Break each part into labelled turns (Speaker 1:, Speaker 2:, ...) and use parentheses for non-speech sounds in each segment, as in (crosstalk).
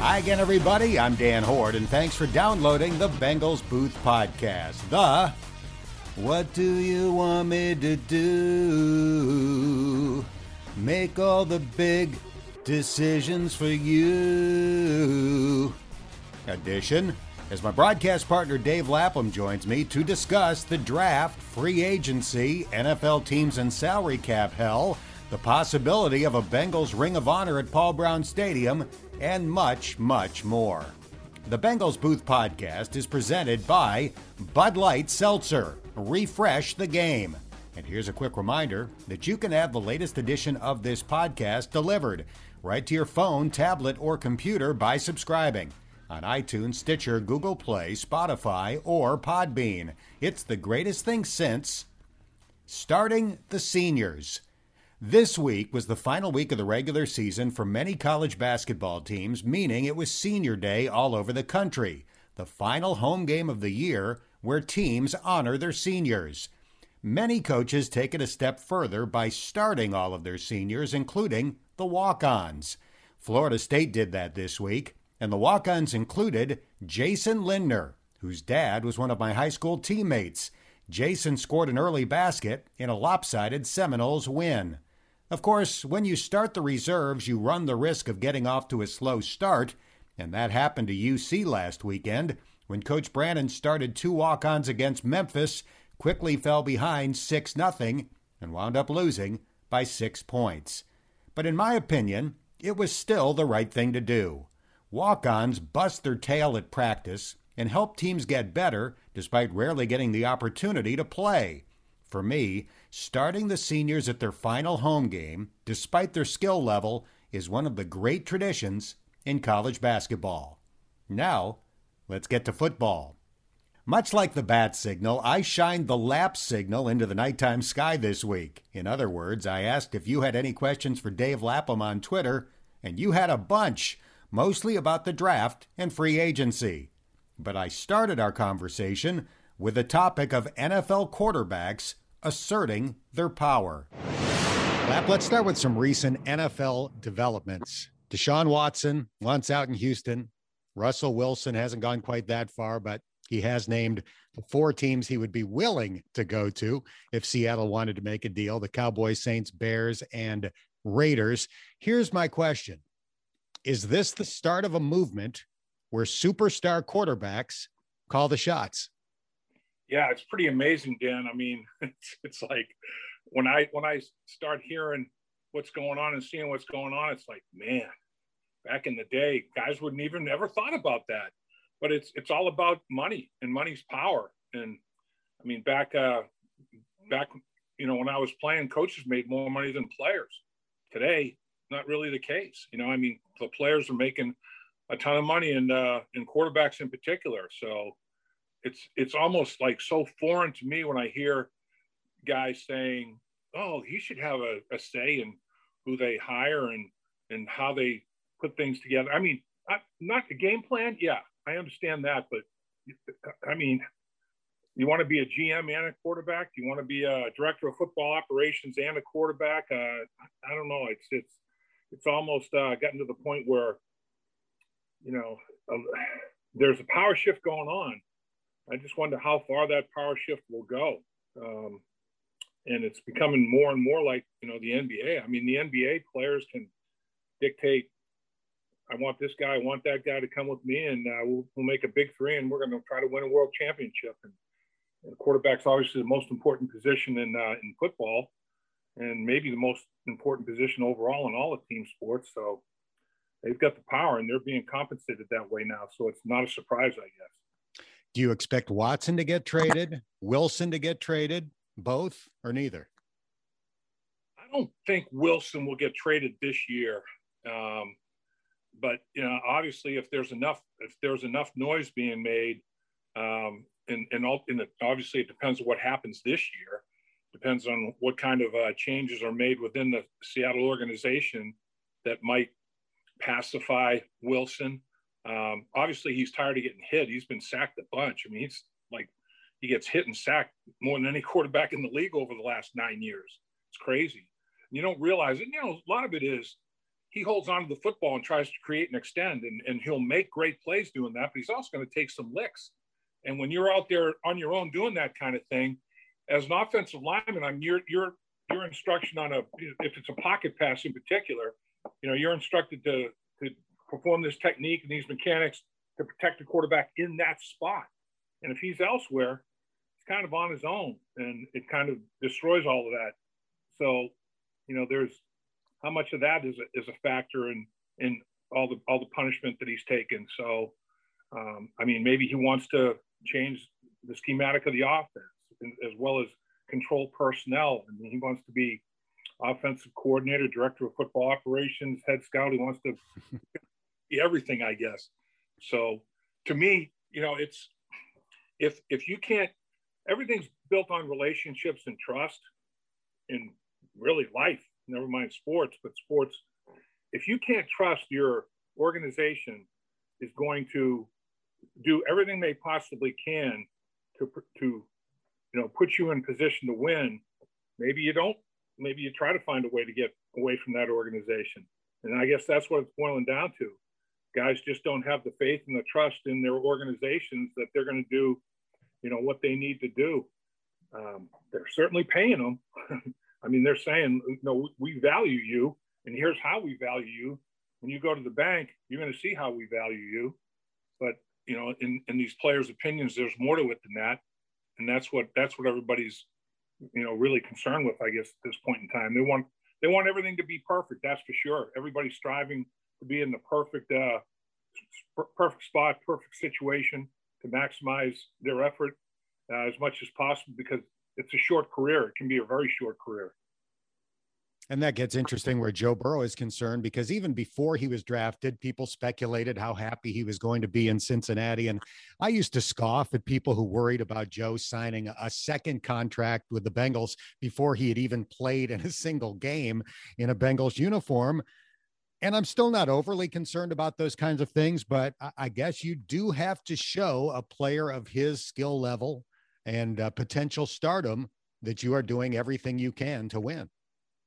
Speaker 1: Hi again, everybody. I'm Dan Hoard, and thanks for downloading the Bengals Booth Podcast. The What Do You Want Me to Do? Make all the big decisions for you. Edition. As my broadcast partner Dave Lapham joins me to discuss the draft, free agency, NFL teams and salary cap hell, the possibility of a Bengals Ring of Honor at Paul Brown Stadium, and much, much more. The Bengals Booth Podcast is presented by Bud Light Seltzer. Refresh the game. And here's a quick reminder that you can have the latest edition of this podcast delivered right to your phone, tablet, or computer by subscribing on iTunes, Stitcher, Google Play, Spotify, or Podbean. It's the greatest thing since starting the seniors. This week was the final week of the regular season for many college basketball teams, meaning it was senior day all over the country, the final home game of the year where teams honor their seniors. Many coaches take it a step further by starting all of their seniors, including the walk ons. Florida State did that this week, and the walk ons included Jason Lindner, whose dad was one of my high school teammates. Jason scored an early basket in a lopsided Seminoles win. Of course, when you start the reserves, you run the risk of getting off to a slow start, and that happened to UC last weekend when Coach Brannen started two walk ons against Memphis, quickly fell behind 6 0, and wound up losing by six points. But in my opinion, it was still the right thing to do. Walk ons bust their tail at practice and help teams get better despite rarely getting the opportunity to play. For me, starting the seniors at their final home game, despite their skill level, is one of the great traditions in college basketball. Now, let's get to football. Much like the bat signal, I shined the lap signal into the nighttime sky this week. In other words, I asked if you had any questions for Dave Lapham on Twitter, and you had a bunch, mostly about the draft and free agency. But I started our conversation with the topic of NFL quarterbacks asserting their power. Lap, let's start with some recent NFL developments. Deshaun Watson once out in Houston. Russell Wilson hasn't gone quite that far, but he has named four teams he would be willing to go to if Seattle wanted to make a deal the Cowboys, Saints, Bears, and Raiders. Here's my question Is this the start of a movement where superstar quarterbacks call the shots?
Speaker 2: Yeah, it's pretty amazing, Dan. I mean, (laughs) it's, it's like when I when I start hearing what's going on and seeing what's going on, it's like, man, back in the day, guys wouldn't even ever thought about that. But it's it's all about money and money's power. And I mean, back uh, back you know when I was playing, coaches made more money than players. Today, not really the case. You know, I mean, the players are making a ton of money, and uh, and quarterbacks in particular. So it's it's almost like so foreign to me when I hear guys saying, "Oh, he should have a, a say in who they hire and and how they put things together." I mean, I, not the game plan. Yeah, I understand that, but I mean, you want to be a GM and a quarterback. You want to be a director of football operations and a quarterback. Uh, I don't know. It's it's it's almost uh, gotten to the point where you know uh, there's a power shift going on I just wonder how far that power shift will go. Um, and it's becoming more and more like, you know, the NBA. I mean, the NBA players can dictate, I want this guy, I want that guy to come with me, and uh, we'll, we'll, make a big three, and we're going to try to win a world championship. And, and quarterback's obviously the most important position in uh, in football, and maybe the most important position overall in all of team sports. So they've got the power, and they're being compensated that way now. So it's not a surprise, I guess.
Speaker 1: Do you expect Watson to get traded, Wilson to get traded, both, or neither?
Speaker 2: I don't think Wilson will get traded this year. Um, but you know, obviously, if there's enough, if there's enough noise being made, um, and and, all, and obviously it depends on what happens this year. Depends on what kind of uh, changes are made within the Seattle organization that might pacify Wilson um, obviously, he's tired of getting hit. He's been sacked a bunch. I mean, he's like he gets hit and sacked more than any (laughs) quarterback in the league over the last nine years. It's crazy. You don't realize it. You know, a lot of it is he holds on to the football and tries to create and extend, and, and he'll make great plays doing that, but he's also going to take some licks. And when you're out there on your own doing that kind of thing, as an offensive lineman, I'm your your your instruction on a if it's a pocket pass in particular, you know, you're instructed to to perform this technique and these mechanics to protect the quarterback in that spot. And if he's elsewhere, he's kind of on his own, and it kind of destroys all of that. So, you know, there's how much of that is a, is a factor in in all the all the punishment that he's taken. So, um, I mean, maybe he wants to change the schematic of the offense as well as control personnel. I mean, he wants to be offensive coordinator, director of football operations, head scout. He wants to (laughs) everything, I guess. So, to me, you know, it's if if you can't, everything's built on relationships and trust, in really life never mind sports, but sports, if you can't trust your organization is going to do everything they possibly can to, to you know, put you in position to win, maybe you don't, maybe you try to find a way to get away from that organization. And I guess that's what it's boiling down to. Guys just don't have the faith and the trust in their organizations that they're going to do, you know, what they need to do. Um, they're certainly paying them. (laughs) I mean, they're saying, no, we value you, and here's how we value you. When you go to the bank, you're going to see how we value you. But you know, in, in these players' opinions, there's more to it than that, and that's what that's what everybody's you know really concerned with. I guess at this point in time, they want they want everything to be perfect. That's for sure. Everybody's striving to be in the perfect uh, perfect spot, perfect situation to maximize their effort uh, as much as possible because it's a short career. It can be a very short career.
Speaker 1: And that gets interesting where Joe Burrow is concerned because even before he was drafted, people speculated how happy he was going to be in Cincinnati. And I used to scoff at people who worried about Joe signing a second contract with the Bengals before he had even played in a single game in a Bengals uniform. And I'm still not overly concerned about those kinds of things, but I guess you do have to show a player of his skill level and uh, potential stardom that you are doing everything you can to win.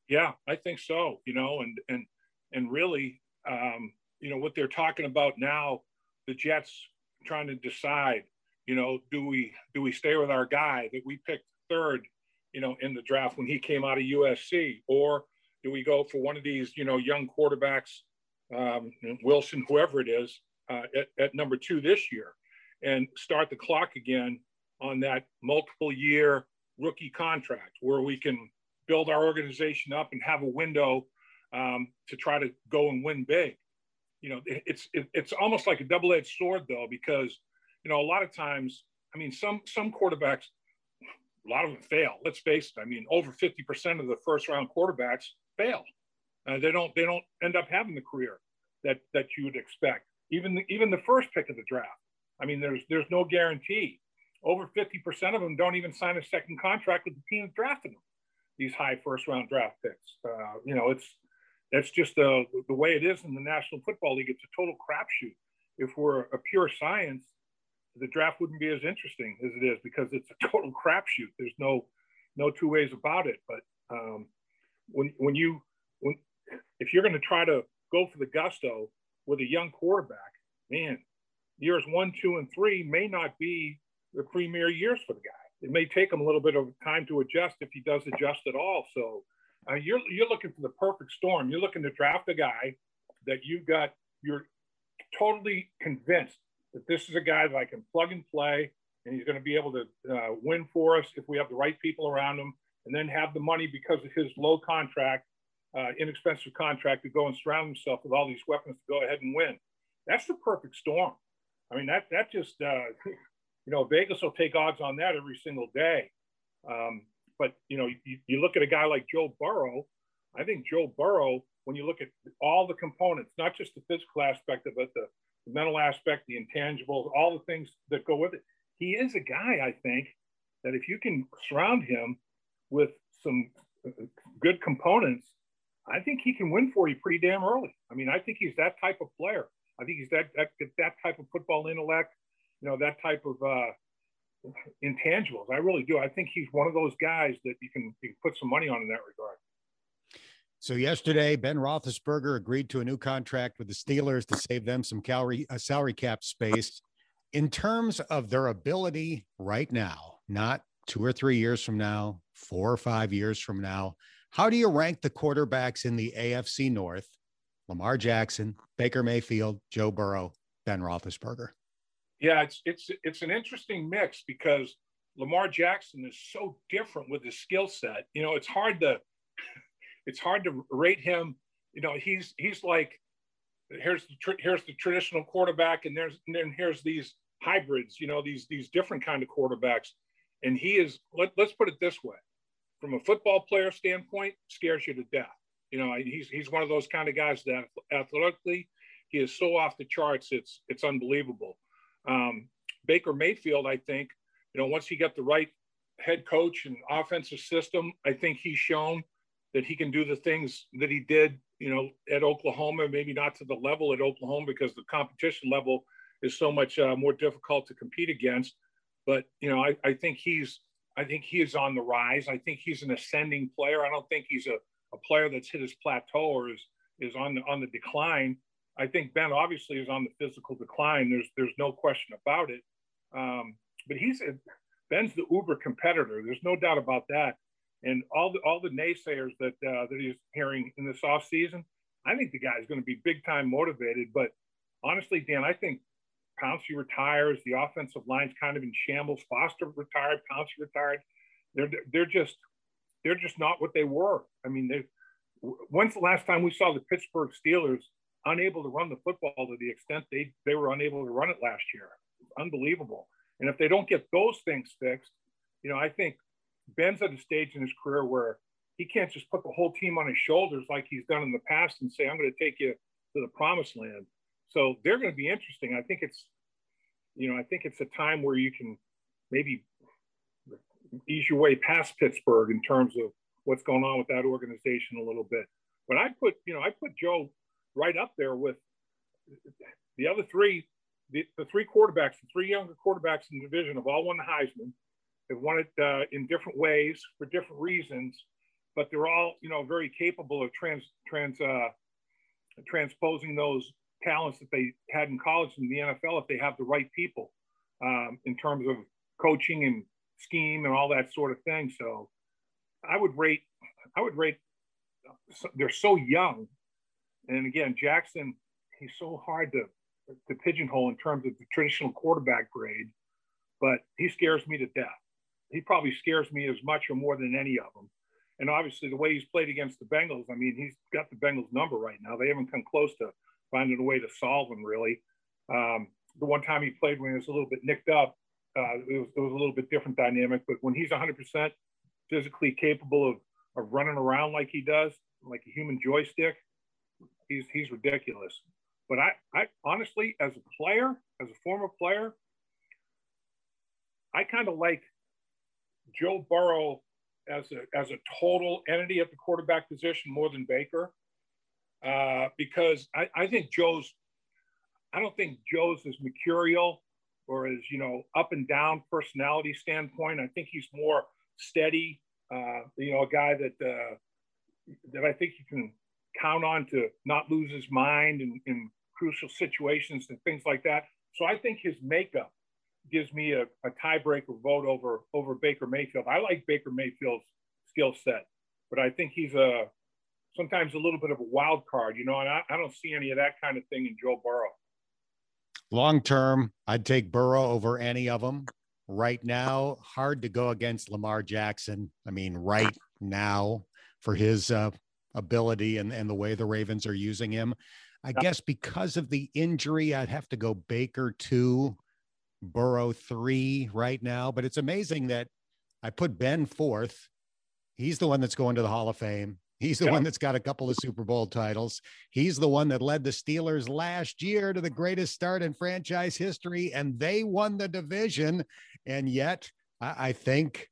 Speaker 2: Yeah, I think so. You know, and and and really, um, you know, what they're talking about now, the Jets trying to decide, you know, do we do we stay with our guy that we picked third, you know, in the draft when he came out of USC, or do we go for one of these, you know, young quarterbacks, um, Wilson, whoever it is, uh, at, at number two this year, and start the clock again on that multiple year rookie contract where we can build our organization up and have a window um, to try to go and win big. You know, it, it's it, it's almost like a double-edged sword though, because you know a lot of times, I mean, some some quarterbacks, a lot of them fail. Let's face it. I mean, over fifty percent of the first-round quarterbacks fail. Uh, they don't they don't end up having the career that that you would expect. Even the, even the first pick of the draft. I mean, there's there's no guarantee over 50% of them don't even sign a second contract with the team that drafted them, these high first round draft picks. Uh, you know, it's that's just the, the way it is in the National Football League. It's a total crapshoot. If we're a pure science, the draft wouldn't be as interesting as it is because it's a total (laughs) crapshoot. There's no no two ways about it. But um, when when you when if you're going to try to go for the gusto with a young quarterback, man, years one, two, and three may not be the premier years for the guy. It may take him a little bit of time to adjust if he does adjust at all. So uh, you're you're looking for the perfect storm. You're looking to draft a guy that you've got. You're totally convinced that this is a guy that I can plug and play, and he's going to be able to uh, win for us if we have the right people around him, and then have the money because of his low contract, uh, inexpensive contract to go and surround himself with all these weapons to go ahead and win. That's the perfect storm. I mean, that that just uh, (laughs) you know, Vegas will take odds on that every single day. Um, but you know, you, you, look at a guy like Joe Burrow. I think Joe Burrow, when you look at all the components, not just the physical aspect of it, the, the mental aspect, the intangibles, all the things that go with it, he is a guy. I think that if you can surround him with some good components, I think he can win for you pretty damn early. I mean, I think he's that type of player. I think he's that that that type of football intellect you know, that type of uh, intangibles. I really do. I think he's one of those guys that you can, you can put some money on in that regard.
Speaker 1: So yesterday, Ben Roethlisberger agreed to a new contract with the Steelers to save them some calorie, uh, salary cap space. In terms of their ability right now, not two or three years from now, four or five years from now, how do you rank the quarterbacks in the AFC North? Lamar Jackson, Baker Mayfield, Joe Burrow, Ben Roethlisberger.
Speaker 2: Yeah, it's it's it's an interesting mix because Lamar Jackson is so different with his skill set. You know, it's hard to (laughs) it's hard to rate him. You know, he's he's like here's the tr- here's the traditional quarterback, and there's and then here's these hybrids. You know, these these different kind of quarterbacks, and he is. Let, let's put it this way: from a football player standpoint, scares you to death. You know, he's he's one of those kind of guys that athletically he is so off the charts. It's it's unbelievable. Um, Baker Mayfield, I think, you know, once he got the right head coach and offensive system, I think he's shown that he can do the things that he did, you know, at Oklahoma, maybe not to the level at Oklahoma because the competition level is so much uh, more difficult to compete against. But, you know, I, I think he's, I think he is on the rise. I think he's an ascending player. I don't think he's a, a player that's hit his plateau or is, is on the, on the decline. I think Ben obviously is on the physical decline. There's, there's no question about it. Um, but he's a, Ben's the uber competitor. There's no doubt about that. And all the all the naysayers that uh, that he's hearing in this off season, I think the guy's going to be big time motivated. But honestly, Dan, I think Pouncey retires. The offensive line's kind of in shambles. Foster retired. Pouncey retired. They're they're just they're just not what they were. I mean, they. When's the last time we saw the Pittsburgh Steelers unable to run the football to the extent they they were unable to run it last year? Unbelievable. And if they don't get those things fixed, you know, I think Ben's at a stage in his career where he can't just put the whole team on his shoulders like he's done in the past and say, I'm going to take you to the promised land. So they're going to be interesting. I think it's, you know, I think it's a time where you can maybe ease your way past Pittsburgh in terms of what's going on with that organization a little bit. But I put, you know, I put Joe right up there with the other three, the, the three quarterbacks, the three younger quarterbacks in the division have all won the Heisman. They've won it uh, in different ways for different reasons, but they're all, you know, very capable of trans, trans, uh, transposing those talents that they had in college in the NFL if they have the right people um, in terms of coaching and scheme and all that sort of thing. So I would rate, I would rate, they're so young. And again, Jackson, he's so hard to, to pigeonhole in terms of the traditional quarterback grade, but he scares me to death he probably scares me as much or more than any of them. And obviously, the way he's played against the Bengals, I mean, he's got the Bengals number right now. They haven't come close to finding a way to solve him, really. Um, the one time he played when he was a little bit nicked up, uh, it, was, it was a little bit different dynamic. But when he's 100% physically capable of, of running around like he does, like a human joystick, he's, he's ridiculous. But I, I honestly, as a player, as a former player, I kind of like Joe Burrow as a, as a total entity at the quarterback position more than Baker uh, because I, I think Joe's, I don't think Joe's is mercurial or as, you know, up and down personality standpoint. I think he's more steady, uh, you know, a guy that, uh, that I think you can count on to not lose his mind in, in crucial situations and things like that. So I think his makeup gives me a, a tiebreaker vote over over Baker Mayfield. I like Baker Mayfield's skill set, but I think he's a sometimes a little bit of a wild card, you know, and I, I don't see any of that kind of thing in Joe Burrow.
Speaker 1: Long term, I'd take Burrow over any of them. Right now, hard to go against Lamar Jackson. I mean, right now, for his uh, ability and, and the way the Ravens are using him. I guess because of the injury, I'd have to go Baker two Burrow three right now, but it's amazing that I put Ben fourth. He's the one that's going to the Hall of Fame. He's the yeah. one that's got a couple of Super Bowl titles. He's the one that led the Steelers last year to the greatest start in franchise history, and they won the division. And yet, I, I think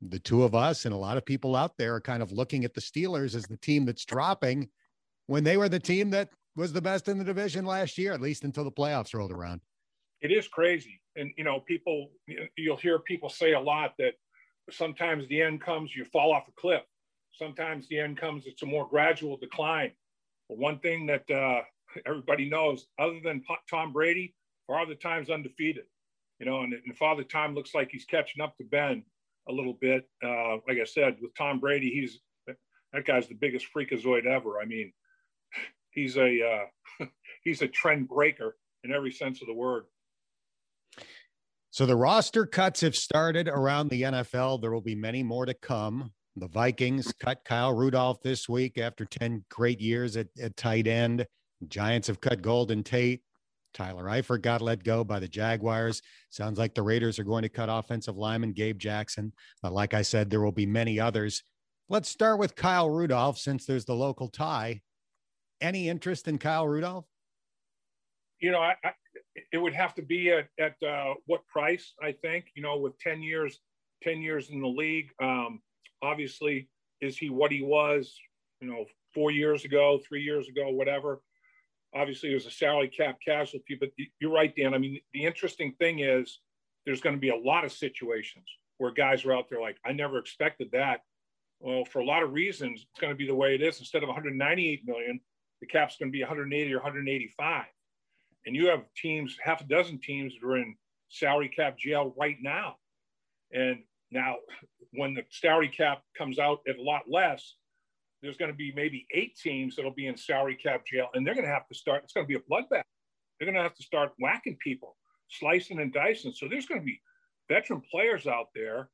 Speaker 1: the two of us and a lot of people out there are kind of looking at the Steelers as the team that's dropping when they were the team that was the best in the division last year, at least until the playoffs rolled around.
Speaker 2: It is crazy and you know people you'll hear people say a lot that sometimes the end comes you fall off a cliff sometimes the end comes, it's a more gradual decline. But one thing that uh, everybody knows, other than Tom Brady, Father Time's undefeated. You know, and, and Father Time looks like he's catching up to Ben a little bit. Uh, like I said, with Tom Brady, he's that guy's the biggest freakazoid ever. I mean, he's a uh, (laughs) he's a trend breaker in every sense of the word.
Speaker 1: So the roster cuts have started around the NFL. There will be many more to come. The Vikings cut Kyle Rudolph this week after 10 great years at, at tight end. Giants have cut Golden Tate. Tyler Eifert got let go by the Jaguars. Sounds like the Raiders are going to cut offensive lineman Gabe Jackson. But like I said, there will be many others. Let's start with Kyle Rudolph since there's the local tie. Any interest in Kyle Rudolph?
Speaker 2: You know, I, I, it would have to be at, at uh, what price? I think you know, with ten years, ten years in the league. Um, obviously, is he what he was? You know, four years ago, three years ago, whatever. Obviously, it was a salary cap casualty. But you're right, Dan. I mean, the interesting thing is there's going to be a lot of situations where guys are out there like, I never expected that. Well, for a lot of reasons, it's going to be the way it is. Instead of 198 million, the cap's going to be 180 or 185 and you have teams, half a dozen teams that are in salary cap jail right now. And now, when the salary cap comes out at a lot less, there's going to be maybe eight teams that'll be in salary cap jail, and they're going to have to start. It's going to be a bloodbath. They're going to have to start whacking people, slicing and dicing. So there's going to be veteran players out there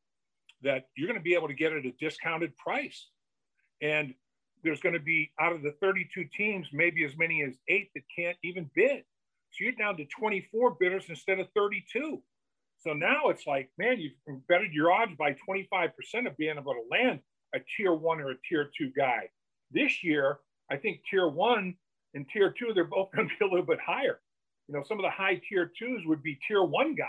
Speaker 2: that you're going to be able to get at a discounted price. And there's going to be out of the 32 teams, maybe as many as eight that can't even bid. So you're down to 24 bidders instead of 32. So now it's like, man, you've bettered your odds by 25% of being able to land a tier one or a tier two guy. This year, I think tier one and tier two, they're both (laughs) going to be a little bit higher. You know, some of the high tier twos would be tier one guys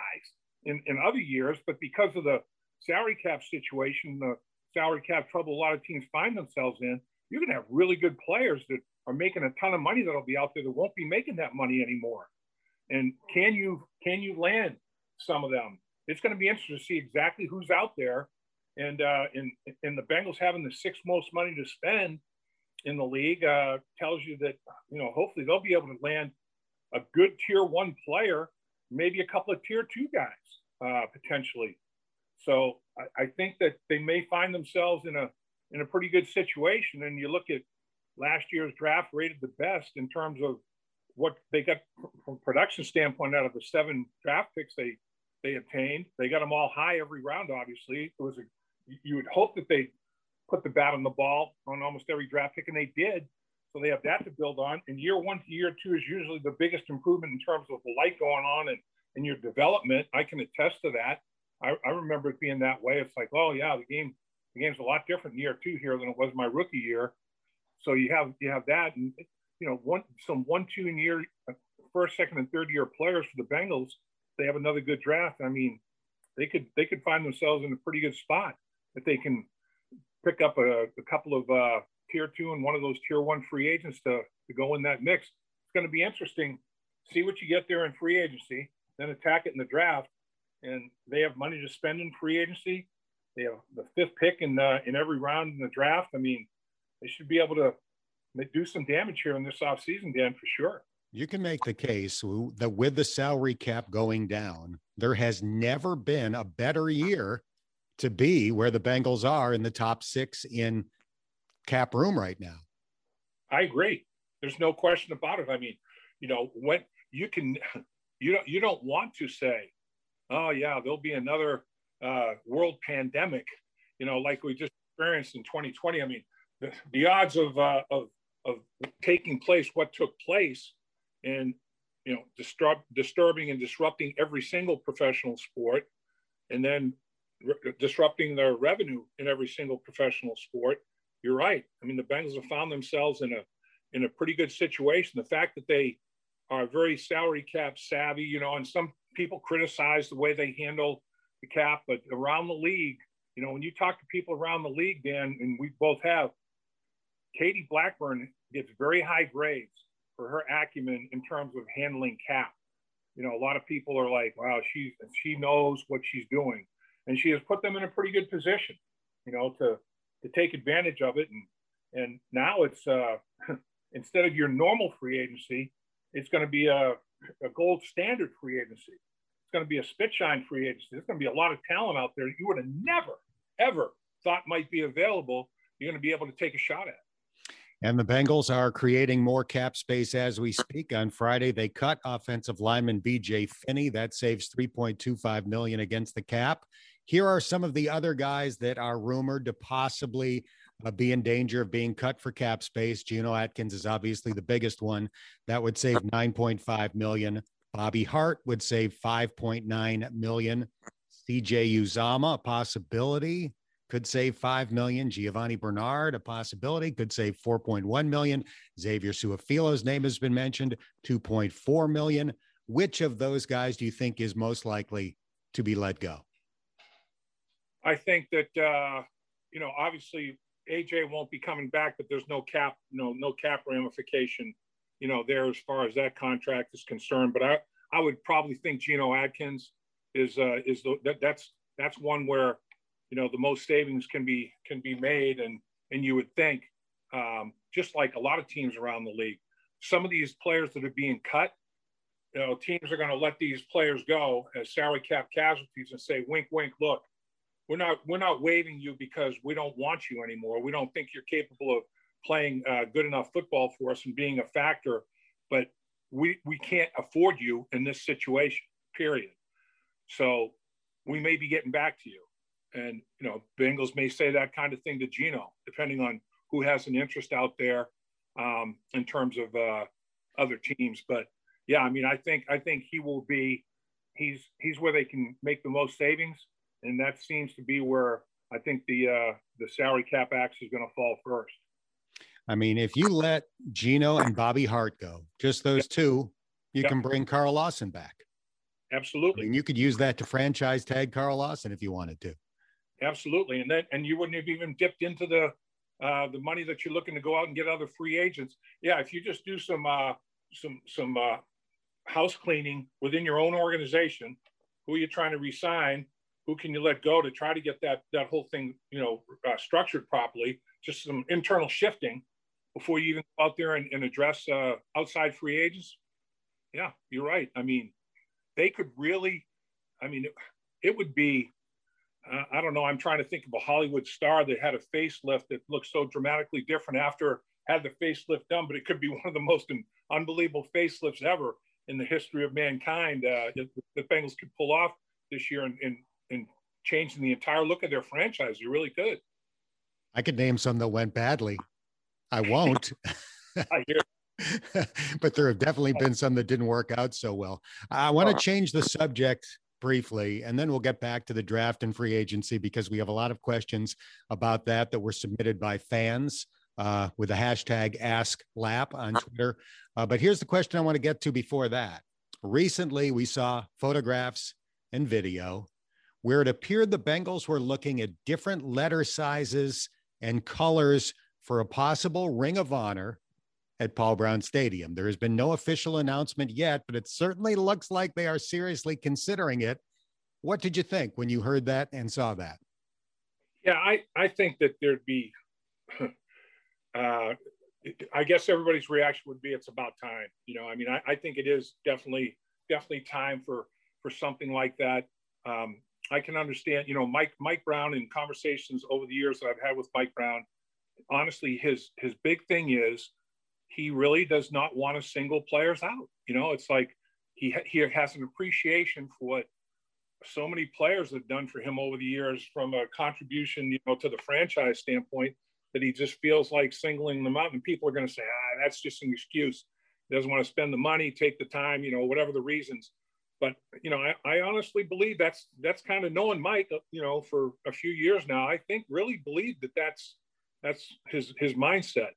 Speaker 2: in, in other years, but because of the salary cap situation, the salary cap trouble a lot of teams find themselves in, you're going to have really good players that are making a ton of money that'll be out there that won't be making that money anymore. And can you can you land some of them? It's going to be interesting to see exactly who's out there. And uh, and the Bengals having the sixth most money to spend in the league uh, tells you that you know hopefully they'll be able to land a good tier one player, maybe a couple of tier two guys uh, potentially. So I, I think that they may find themselves in a in a pretty good situation. And you look at last year's draft rated the best in terms of what they got from production standpoint out of the seven draft picks they they obtained. They got them all high every round. Obviously, it was a you would hope that they put the bat on the ball on almost every draft pick, and they did. So they have that to build on. And year one to year two is usually the biggest improvement in terms of the light going on and, and your development. I can attest to that. I, I remember it being that way. It's like, oh yeah, the game the game's a lot different in year two here than it was my rookie year. So you have you have that, and you know, one some one, two in year uh, first, second, and third year players for the Bengals. They have another good draft. I mean, they could they could find themselves in a pretty good spot if they can pick up a, a couple of uh, tier two and one of those tier one free agents to to go in that mix. It's going to be interesting. See what you get there in free agency, then attack it in the draft. And they have money to spend in free agency. They have the fifth pick in the, in every round in the draft. I mean, they should be able to do some damage here in this offseason, Dan, for sure.
Speaker 1: You can make the case that with the salary cap going down, there has never been a better year to be where the Bengals are in the top six in cap room right now.
Speaker 2: I agree. There's no question about it. I mean, you know, when you can, (laughs) you don't, you don't want to say, oh yeah, there'll be another uh, world pandemic, you know, like we just experienced in 2020. I mean, the, the odds of, uh, of of taking place what took place and you know disturb, disturbing and disrupting every single professional sport and then re- disrupting their revenue in every single professional sport you're right. I mean the bengals have found themselves in a in a pretty good situation. The fact that they are very salary cap savvy you know and some people criticize the way they handle the cap but around the league you know when you talk to people around the league dan and we both have katie blackburn gets very high grades for her acumen in terms of handling cap. You know, a lot of people are like, wow, she she knows what she's doing. And she has put them in a pretty good position, you know, to to take advantage of it. And and now it's uh, (laughs) instead of your normal free agency, it's going to be a, a gold standard free agency. It's going to be a spit shine free agency. There's going to be a lot of talent out there that you would have never ever thought might be available. You're going to be able to take a shot at.
Speaker 1: And the Bengals are creating more cap space as we speak. On Friday, they cut offensive lineman BJ Finney. That saves 3.25 million against the cap. Here are some of the other guys that are rumored to possibly uh, be in danger of being cut for cap space. Geno Atkins is obviously the biggest one. That would save 9.5 million. Bobby Hart would save 5.9 million. CJ Uzomah, a possibility could save 5 million. Giovanni Bernard, a possibility, could save 4.1 million. Xavier Su'a-Filo's name has been mentioned, 2.4 million. Which of those guys do you think is most likely to be let go?
Speaker 2: I think that uh, you know, obviously AJ won't be coming back, but there's no cap, no, no cap ramification, you know, there as far as that contract is concerned. But I, I would probably think Geno Atkins is uh, is the, that, that's that's one where you know the most savings can be can be made. And and you would think um, just like a lot of teams around the league some of these players that are being cut you know teams are going to let these players go as salary cap casualties and say wink wink look we're not we're not waiving you because we don't want you anymore. We don't think you're capable of playing uh, good enough football for us and being a factor but we we can't afford you in this situation period. So we may be getting back to you and, you know, Bengals may say that kind of thing to Geno, depending on who has an interest out there um, in terms of uh, other teams. But yeah, I mean, I think I think he will be he's he's where they can make the most savings, and that seems to be where I think the uh, the salary cap axe is going to fall first.
Speaker 1: I mean, if you let Geno and Bobby Hart go, just those yep. two, you yep. can bring Carl Lawson back.
Speaker 2: Absolutely.
Speaker 1: I mean, you could use that to franchise tag Carl Lawson if you wanted to.
Speaker 2: Absolutely, and then and you wouldn't have even dipped into the uh, the money that you're looking to go out and get other free agents. Yeah, if you just do some uh, some some uh, house cleaning within your own organization, who are you trying to resign? Who can you let go to try to get that that whole thing you know uh, structured properly? Just some internal shifting before you even go out there and, and address uh, outside free agents. Yeah, you're right. I mean, they could really. I mean, it, it would be I don't know. I'm trying to think of a Hollywood star that had a facelift that looked so dramatically different after had the facelift done, but it could be (laughs) one of the most unbelievable facelifts ever in the history of mankind uh, the Bengals could pull off this year and, and, and changing the entire look of their franchise. You really could.
Speaker 1: I could name some that went badly. I (laughs) won't. I hear. (laughs) but there have definitely been some that didn't work out so well. I want to change the subject briefly, and then we'll get back to the draft and free agency because we have a lot of questions about that that were submitted by fans uh, with the hashtag Ask Lap on Twitter. Uh, but here's the question I want to get to before that. Recently, we saw photographs and video where it appeared the Bengals were looking at different letter sizes and colors for a possible Ring of Honor at Paul Brown Stadium. There has been no official announcement yet, but it certainly looks like they are seriously considering it. What did you think when you heard that and saw that?
Speaker 2: Yeah, I, I think that there'd be, (clears throat) uh, I guess everybody's reaction would be it's about time. You know, I mean, I, I think it is definitely, definitely time for, for something like that. Um, I can understand, you know, Mike, Mike Brown in conversations over the years that I've had with Mike Brown, honestly, his, his big thing is he really does not want to single players out. You know, it's like he he has an appreciation for what so many players have done for him over the years from a contribution, you know, to the franchise standpoint that he just feels like singling them out. And people are going to say, ah, that's just an excuse. He doesn't want to spend the money, take the time, you know, whatever the reasons. But you know, I, I honestly believe that's that's kind of knowing Mike, you know, for a few years now. I think really believe that that's that's his his mindset.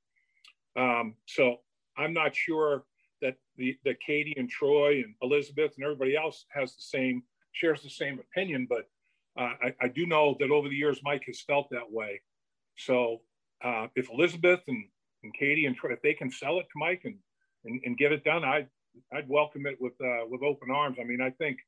Speaker 2: Um, so I'm not sure that the that Katie and Troy and Elizabeth and everybody else has the same shares the same opinion, but uh, I, I, do know that over the years Mike has felt that way. So uh, if Elizabeth and, and Katie and Troy, if they can sell it to Mike and and, and get it done, I'd I'd welcome it with uh, with open arms. I mean, I think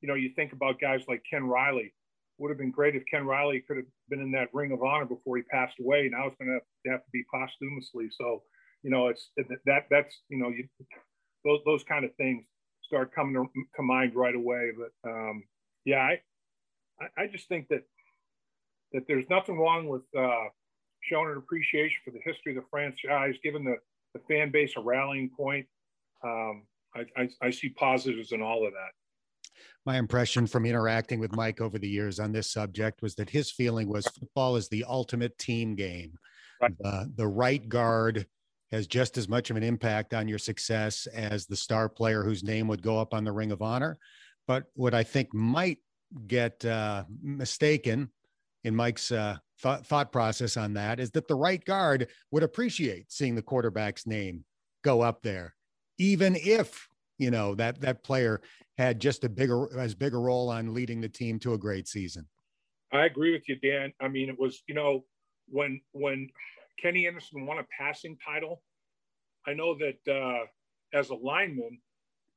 Speaker 2: you know you think about guys like Ken Riley, would have been great if Ken Riley could have been in that Ring of Honor before he passed away. Now it's going to have to be posthumously. So, you know, it's that that's you know, you, those those kind of things start coming to, to mind right away. But um, yeah, I I just think that that there's nothing wrong with uh, showing an appreciation for the history of the franchise, giving the, the fan base a rallying point. Um, I, I, I see positives in all of that
Speaker 1: my impression from interacting with Mike over the years on this subject was that his feeling was football is the ultimate team game. Right. Uh, the right guard has just as much of an impact on your success as the star player whose name would go up on the Ring of Honor. But what I think might get uh, mistaken in Mike's uh, th- thought process on that is that the right guard would appreciate seeing the quarterback's name go up there, even if you know that that player had just a bigger as big a role on leading the team to a great season.
Speaker 2: I agree with you, Dan. I mean, it was you know when when Kenny Anderson won a passing title. I know that uh, as a lineman,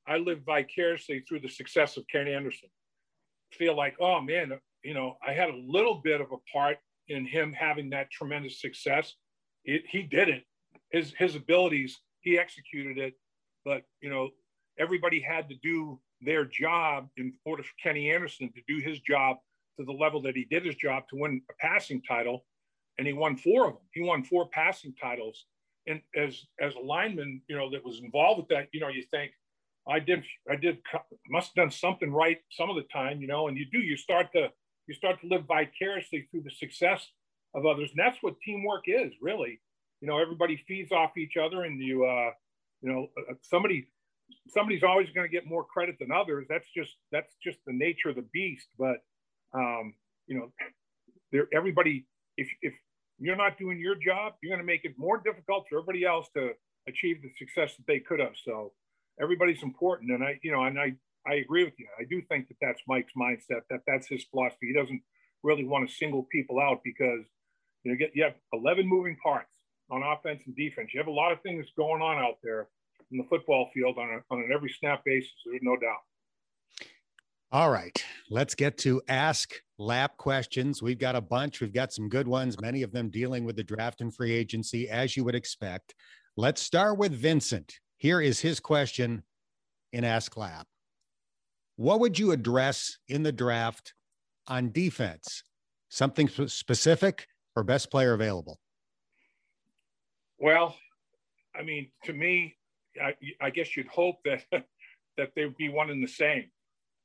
Speaker 2: I lived vicariously through the success of Kenny Anderson. Feel like, oh man, you know, I had a little bit of a part in him having that tremendous success. It, he did it. His his abilities, he executed it. But you know, everybody had to do their job in order for Kenny Anderson to do his job to the level that he did his job to win a passing title, and he won four of them. He won four passing titles. And as as a lineman, you know, that was involved with that, you know, you think, I did, I did, must have done something right some of the time, you know, and you do. You start to you start to live vicariously through the success of others, and that's what teamwork is, really. You know, everybody feeds off each other, and you, uh, you know, uh, somebody somebody's always going to get more credit than others. That's just that's just the nature of the beast. But um, you know, there everybody if if you're not doing your job, you're going to make it more difficult for everybody else to achieve the success that they could have. So everybody's important, and I you know, and I I agree with you. I do think that that's Mike's mindset. That that's his philosophy. He doesn't really want to single people out because you know, you have 11 moving parts on offense and defense. You have a lot of things going on out there in the football field on, a, on an every snap basis. There's no doubt.
Speaker 1: All right, let's get to ask lap questions. We've got a bunch. We've got some good ones, many of them dealing with the draft and free agency, as you would expect. Let's start with Vincent. Here is his question in Ask Lap. What would you address in the draft on defense? Something specific or best player available?
Speaker 2: Well, I mean, to me, I, I guess you'd hope that (laughs) that they would be one and the same,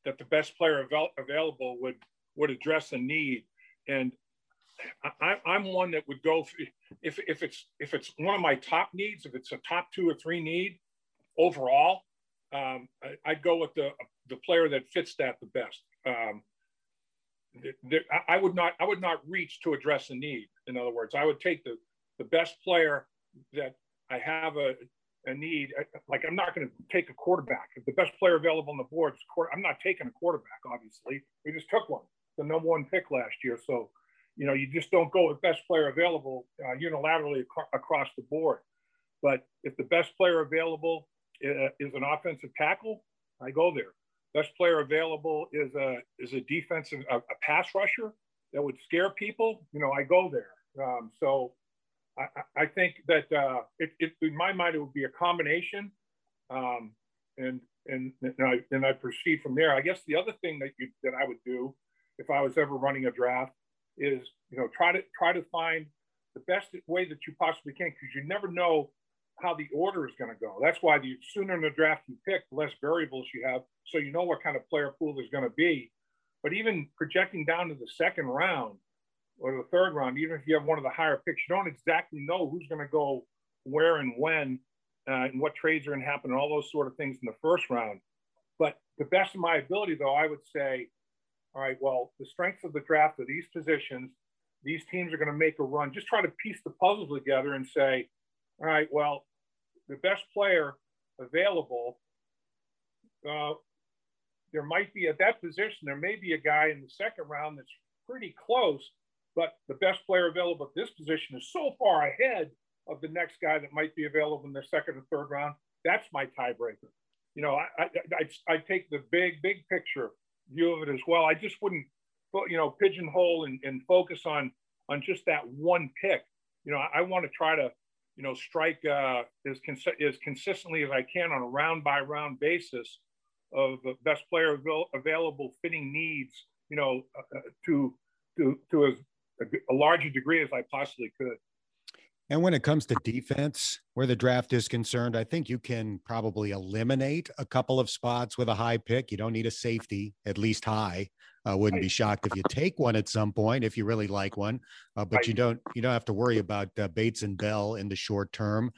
Speaker 2: that the best player avail- available would would address a need. And I, am one that would go if if it's if it's one of my top needs, if it's a top two or three need overall, um, I, would go with the the player that fits that the best. Um, I would not I would not reach to address a need. In other words, I would take the the best player that I have a a need. Like I'm not going to take a quarterback. If the best player available on the board is quarter, I'm not taking a quarterback. Obviously, we just took one, the number one pick last year. So, you know, you just don't go with best player available uh, unilaterally ac- across the board. But if the best player available uh, is an offensive tackle, I go there. Best player available is a is a defensive a, a pass rusher that would scare people. You know, I go there. Um, so I, I think that uh, it, it, in my mind, it would be a combination. Um, and, and, and, I, and I proceed from there. I guess the other thing that you, that I would do if I was ever running a draft is, you know, try to try to find the best way that you possibly can, because you never know how the order is going to go. That's why the sooner in the draft you pick, the less variables you have, so you know what kind of player pool there's going to be. But even projecting down to the second round, or the third round, even if you have one of the higher picks, you don't exactly know who's going to go where and when, uh, and what trades are going to happen, and all those sort of things in the first round. But the best of my ability, though, I would say, all right, well, the strengths of the draft of these positions, these teams are going to make a run. Just try to piece the puzzle together and say, all right, well, the best player available, uh, there might be at that position, there may be a guy in the second round that's pretty close but the best player available at this position is so far ahead of the next guy that might be available in the second or third round. That's my tiebreaker. You know, I, I, I, I take the big, big picture view of it as well. I just wouldn't you know, pigeonhole and, and focus on on just that one pick. You know, I, I want to try to, you know, strike uh, as cons- as consistently as I can on a round by round basis of best player avail- available, fitting needs. You know, uh, uh to to to as a, a larger degree as I possibly could.
Speaker 1: And when it comes to defense, where the draft is concerned, I think you can probably eliminate a couple of spots with a high pick. You don't need a safety, at least high. I uh, wouldn't be shocked if you take one at some point if you really like one, uh, but you don't you don't have to worry about uh, Bates and Bell in the short term.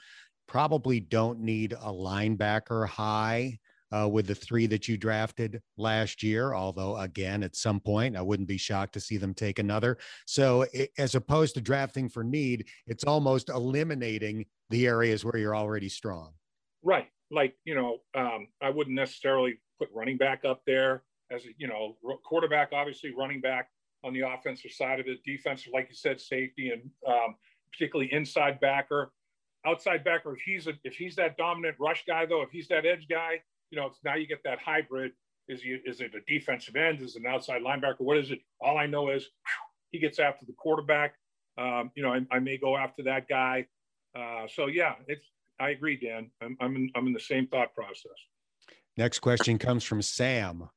Speaker 1: Probably don't need a linebacker high uh, with the three that you drafted last year. Although, again, at some point, I wouldn't be shocked to see them take another. So, it, as opposed to drafting for need, it's almost eliminating the areas where you're already strong.
Speaker 2: Right. Like, you know, um, I wouldn't necessarily put running back up there as, you know, quarterback, obviously, running back on the offensive side of it, defensive, like you said, safety, and um, particularly inside backer outside backer, if he's a, if he's that dominant rush guy though, if he's that edge guy, you know, it's now you get that hybrid. Is he is it a defensive end? Is it an outside linebacker? What is it? All I know is he gets after the quarterback. Um, you know, I, I, may go after that guy. Uh, so yeah, it's I agree, Dan. I'm I'm in, I'm in the same thought process.
Speaker 1: Next question comes from Sam.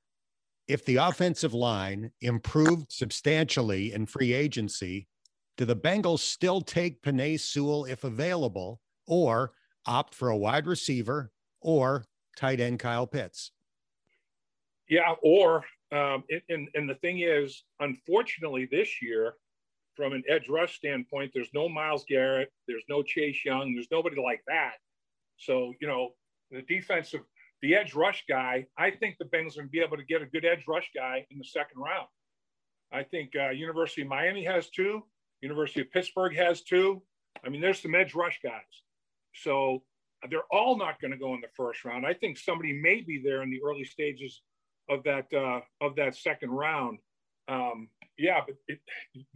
Speaker 1: If the offensive line improved substantially in free agency, do the Bengals still take Penei Sewell if available, or opt for a wide receiver or tight end Kyle Pitts.
Speaker 2: Yeah, or um, and and the thing is, unfortunately, this year, from an edge rush standpoint, there's no Myles Garrett, there's no Chase Young, there's nobody like that. So you know, the defensive, the edge rush guy, I think the Bengals are going to be able to get a good edge rush guy in the second round. I think uh, University of Miami has two, University of Pittsburgh has two. I mean, there's some edge rush guys. So they're all not going to go in the first round. I think somebody may be there in the early stages of that uh, of that second round. Um, yeah, but it,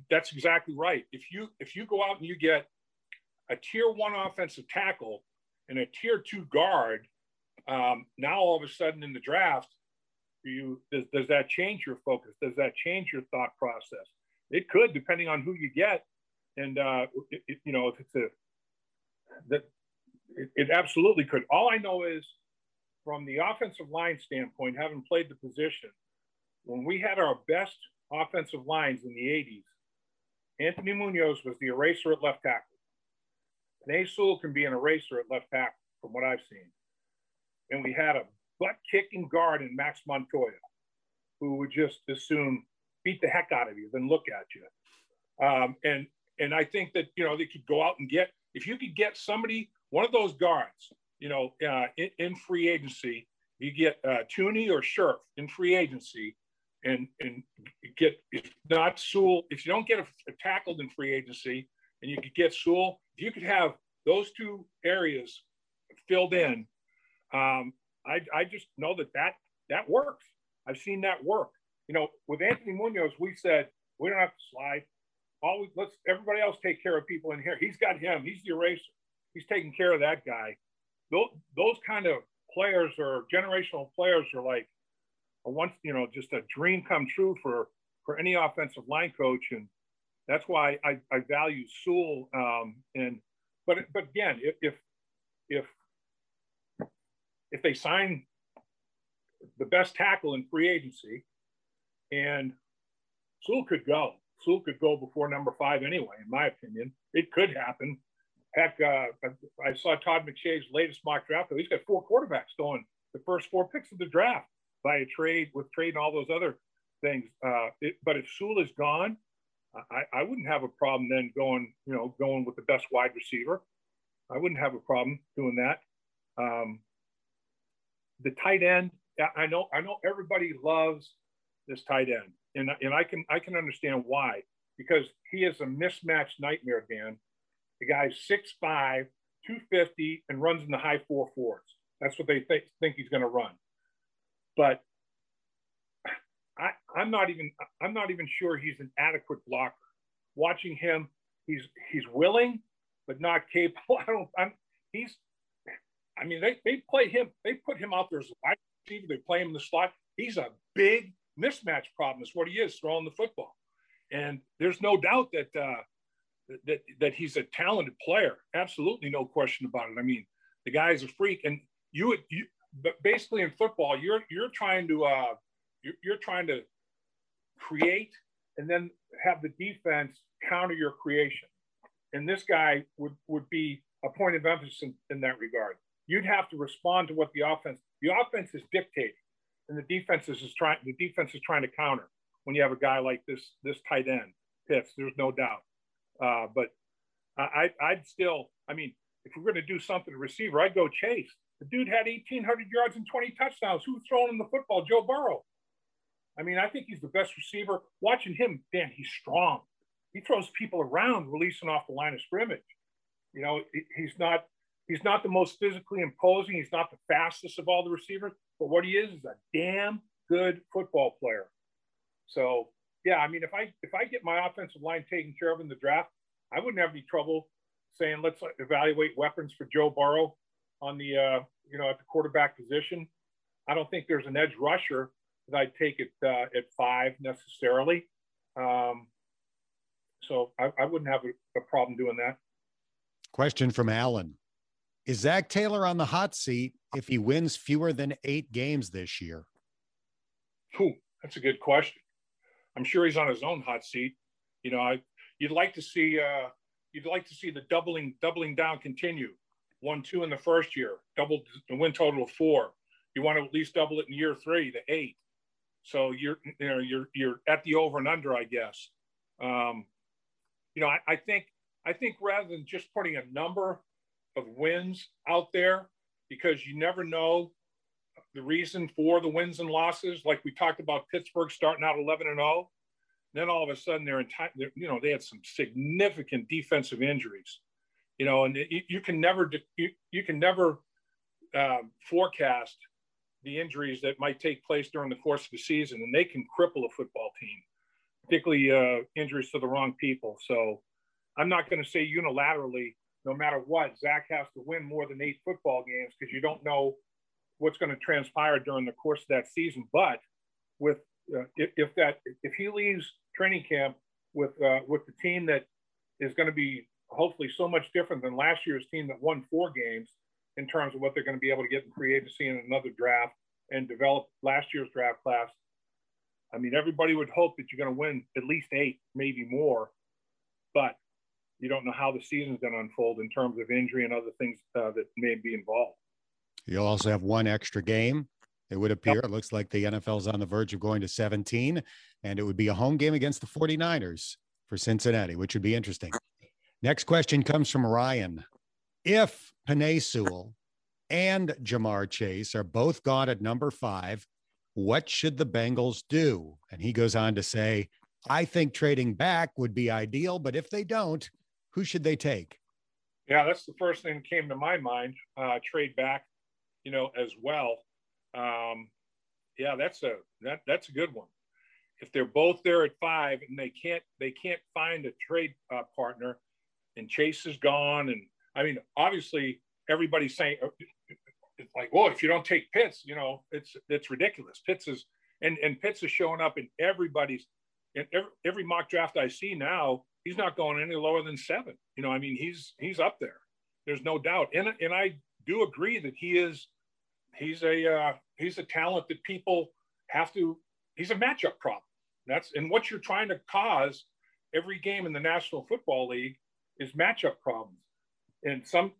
Speaker 2: that's exactly right. If you if you go out and you get a tier one offensive tackle and a tier two guard, um, now all of a sudden in the draft, you does, does that change your focus? Does that change your thought process? It could, depending on who you get, and uh, it, it, you know if it's a that it, it absolutely could. All I know is from the offensive line standpoint, having played the position, when we had our best offensive lines in the 80s, Anthony Munoz was the eraser at left tackle. Penei Sewell can be an eraser at left tackle, from what I've seen. And we had a butt kicking guard in Max Montoya, who would just assume beat the heck out of you, then look at you. Um, and and I think that you know they could go out and get if you could get somebody one of those guards, you know, uh, in, in, free agency, you get uh, Thuney or Scherff in free agency, and and get if not Sewell, if you don't get a, a tackled in free agency, and you could get Sewell, if you could have those two areas filled in, um, I I just know that that that works. I've seen that work. You know, with Anthony Munoz, we said we don't have to slide. Always let's everybody else take care of people in here. He's got him. He's the eraser he's taking care of that guy. Those, those kind of players or generational players are like a once, you know, just a dream come true for for any offensive line coach, and that's why I, I value Sewell. Um, and but but again, if if if if they sign the best tackle in free agency, and Sewell could go. Sewell could go before number five anyway, in my opinion. It could happen. Heck, uh, I saw Todd McShay's latest mock draft. He's got four quarterbacks going the first four picks of the draft by a trade with trade and all those other things. Uh, it, but if Sewell is gone, I, I, wouldn't have a problem then going, you know, going with the best wide receiver. I wouldn't have a problem doing that. Um, the tight end, I know, I know everybody loves this tight end, and and I can I can understand why because he is a mismatched nightmare, Dan. The guy's 6'5, 250, and runs in the high four fours. That's what they th- think he's going to run. But I, I'm not even I'm not even sure he's an adequate blocker. Watching him, he's he's willing, but not capable. (laughs) I don't. I'm he's. I mean, they, they play him. They put him out there as a wide receiver. They play him in the slot. He's a big mismatch problem is what he is throwing the football. And there's no doubt that uh, that that he's a talented player. Absolutely no question about it. I mean, the guy is a freak. And you would you but basically in football, you're you're trying to uh, you're, you're trying to create and then have the defense counter your creation. And this guy would would be a point of emphasis in, in that regard. You'd have to respond to what the offense the offense is dictating, and the defense is trying the defense is trying to counter when you have a guy like this this tight end Pitts. There's no doubt. Uh, but I, I'd still, I mean, if we're going to do something to receiver, I'd go Chase. The dude had 1,800 yards and 20 touchdowns. Who's throwing him the football? Joe Burrow. I mean, I think he's the best receiver. Watching him, Dan, he's strong. He throws people around, releasing off the line of scrimmage. You know, he's not he's not the most physically imposing. He's not the fastest of all the receivers, but what he is is a damn good football player. So yeah, I mean, if I if I get my offensive line taken care of in the draft, I wouldn't have any trouble saying let's evaluate weapons for Joe Burrow on the uh, you know at the quarterback position. I don't think there's an edge rusher that I'd take it uh, at five necessarily. Um, so I, I, wouldn't have a, a problem doing that.
Speaker 1: Question from Alan. Is Zac Taylor on the hot seat if he wins fewer than eight games this year?
Speaker 2: Ooh, that's a good question. I'm sure he's on his own hot seat. You know, I you'd like to see uh, you'd like to see the doubling doubling down continue. One two in the first year, double the win total of four. You want to at least double it in year three to eight. So you're you know you're you're at the over and under, I guess. Um, you know, I, I think I think rather than just putting a number of wins out there, because you never know the reason for the wins and losses. Like we talked about Pittsburgh starting out 11 and 0. Then all of a sudden they're in time, you know, they had some significant defensive injuries, you know, and you, you can never, you, you can never um, forecast the injuries that might take place during the course of the season, and they can cripple a football team, particularly uh, injuries to the wrong people. So I'm not going to say unilaterally, no matter what, Zac has to win more than eight football games because you don't know what's going to transpire during the course of that season. But with uh, if, if, that if he leaves training camp with uh, with the team that is going to be hopefully so much different than last year's team that won four games in terms of what they're going to be able to get in free agency in another draft and develop last year's draft class. I mean, everybody would hope that you're going to win at least eight, maybe more, but you don't know how the season's going to unfold in terms of injury and other things uh, that may be involved.
Speaker 1: You'll also have one extra game. It would appear. Yep. It looks like the NFL is on the verge of going to 17, and it would be a home game against the 49ers for Cincinnati, which would be interesting. Next question comes from Ryan. If Penei Sewell and Ja'Marr Chase are both gone at number five, what should the Bengals do? And he goes on to say, I think trading back would be ideal, but if they don't, who should they take?
Speaker 2: Yeah, that's the first thing that came to my mind. Uh, trade back you know, as well. Um, yeah, that's a that that's a good one. If they're both there at five and they can't they can't find a trade uh, partner, and Chase is gone, and I mean, obviously everybody's saying uh, it's like, well, if you don't take Pitts, you know, it's it's ridiculous. Pitts is and and Pitts is showing up in everybody's in every, every mock draft I see now. He's not going any lower than seven. You know, I mean, he's he's up there. There's no doubt, and and I do agree that he is he's a uh, he's a talent that people have to he's a matchup problem. That's and what you're trying to cause every game in the national football league is matchup problems. And some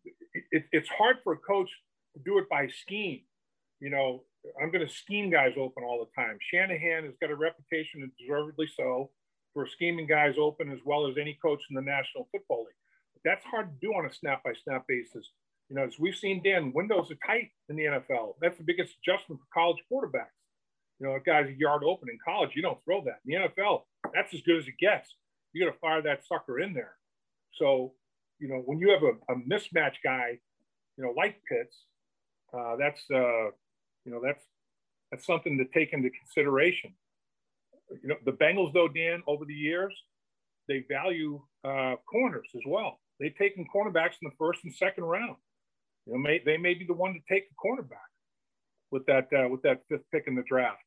Speaker 2: it, it's hard for a coach to do it by scheme. You know i'm going to scheme guys open all the time. Shanahan has got a reputation and deservedly so for scheming guys open as well as any coach in the national football league. But that's hard to do on a snap by snap basis you know, as we've seen, Dan, windows are tight in the NFL. That's the biggest adjustment for college quarterbacks. You know, a guy's a yard open in college, you don't throw that. In the NFL, that's as good as it gets. You got to fire that sucker in there. So, you know, when you have a, a mismatch guy, you know, like Pitts, uh, that's uh, you know that's that's something to take into consideration. You know, the Bengals, though, Dan, over the years, they value uh, corners as well. They've taken cornerbacks in the first and second round. You know, may, they may be the one to take the cornerback with that uh, with that fifth pick in the draft.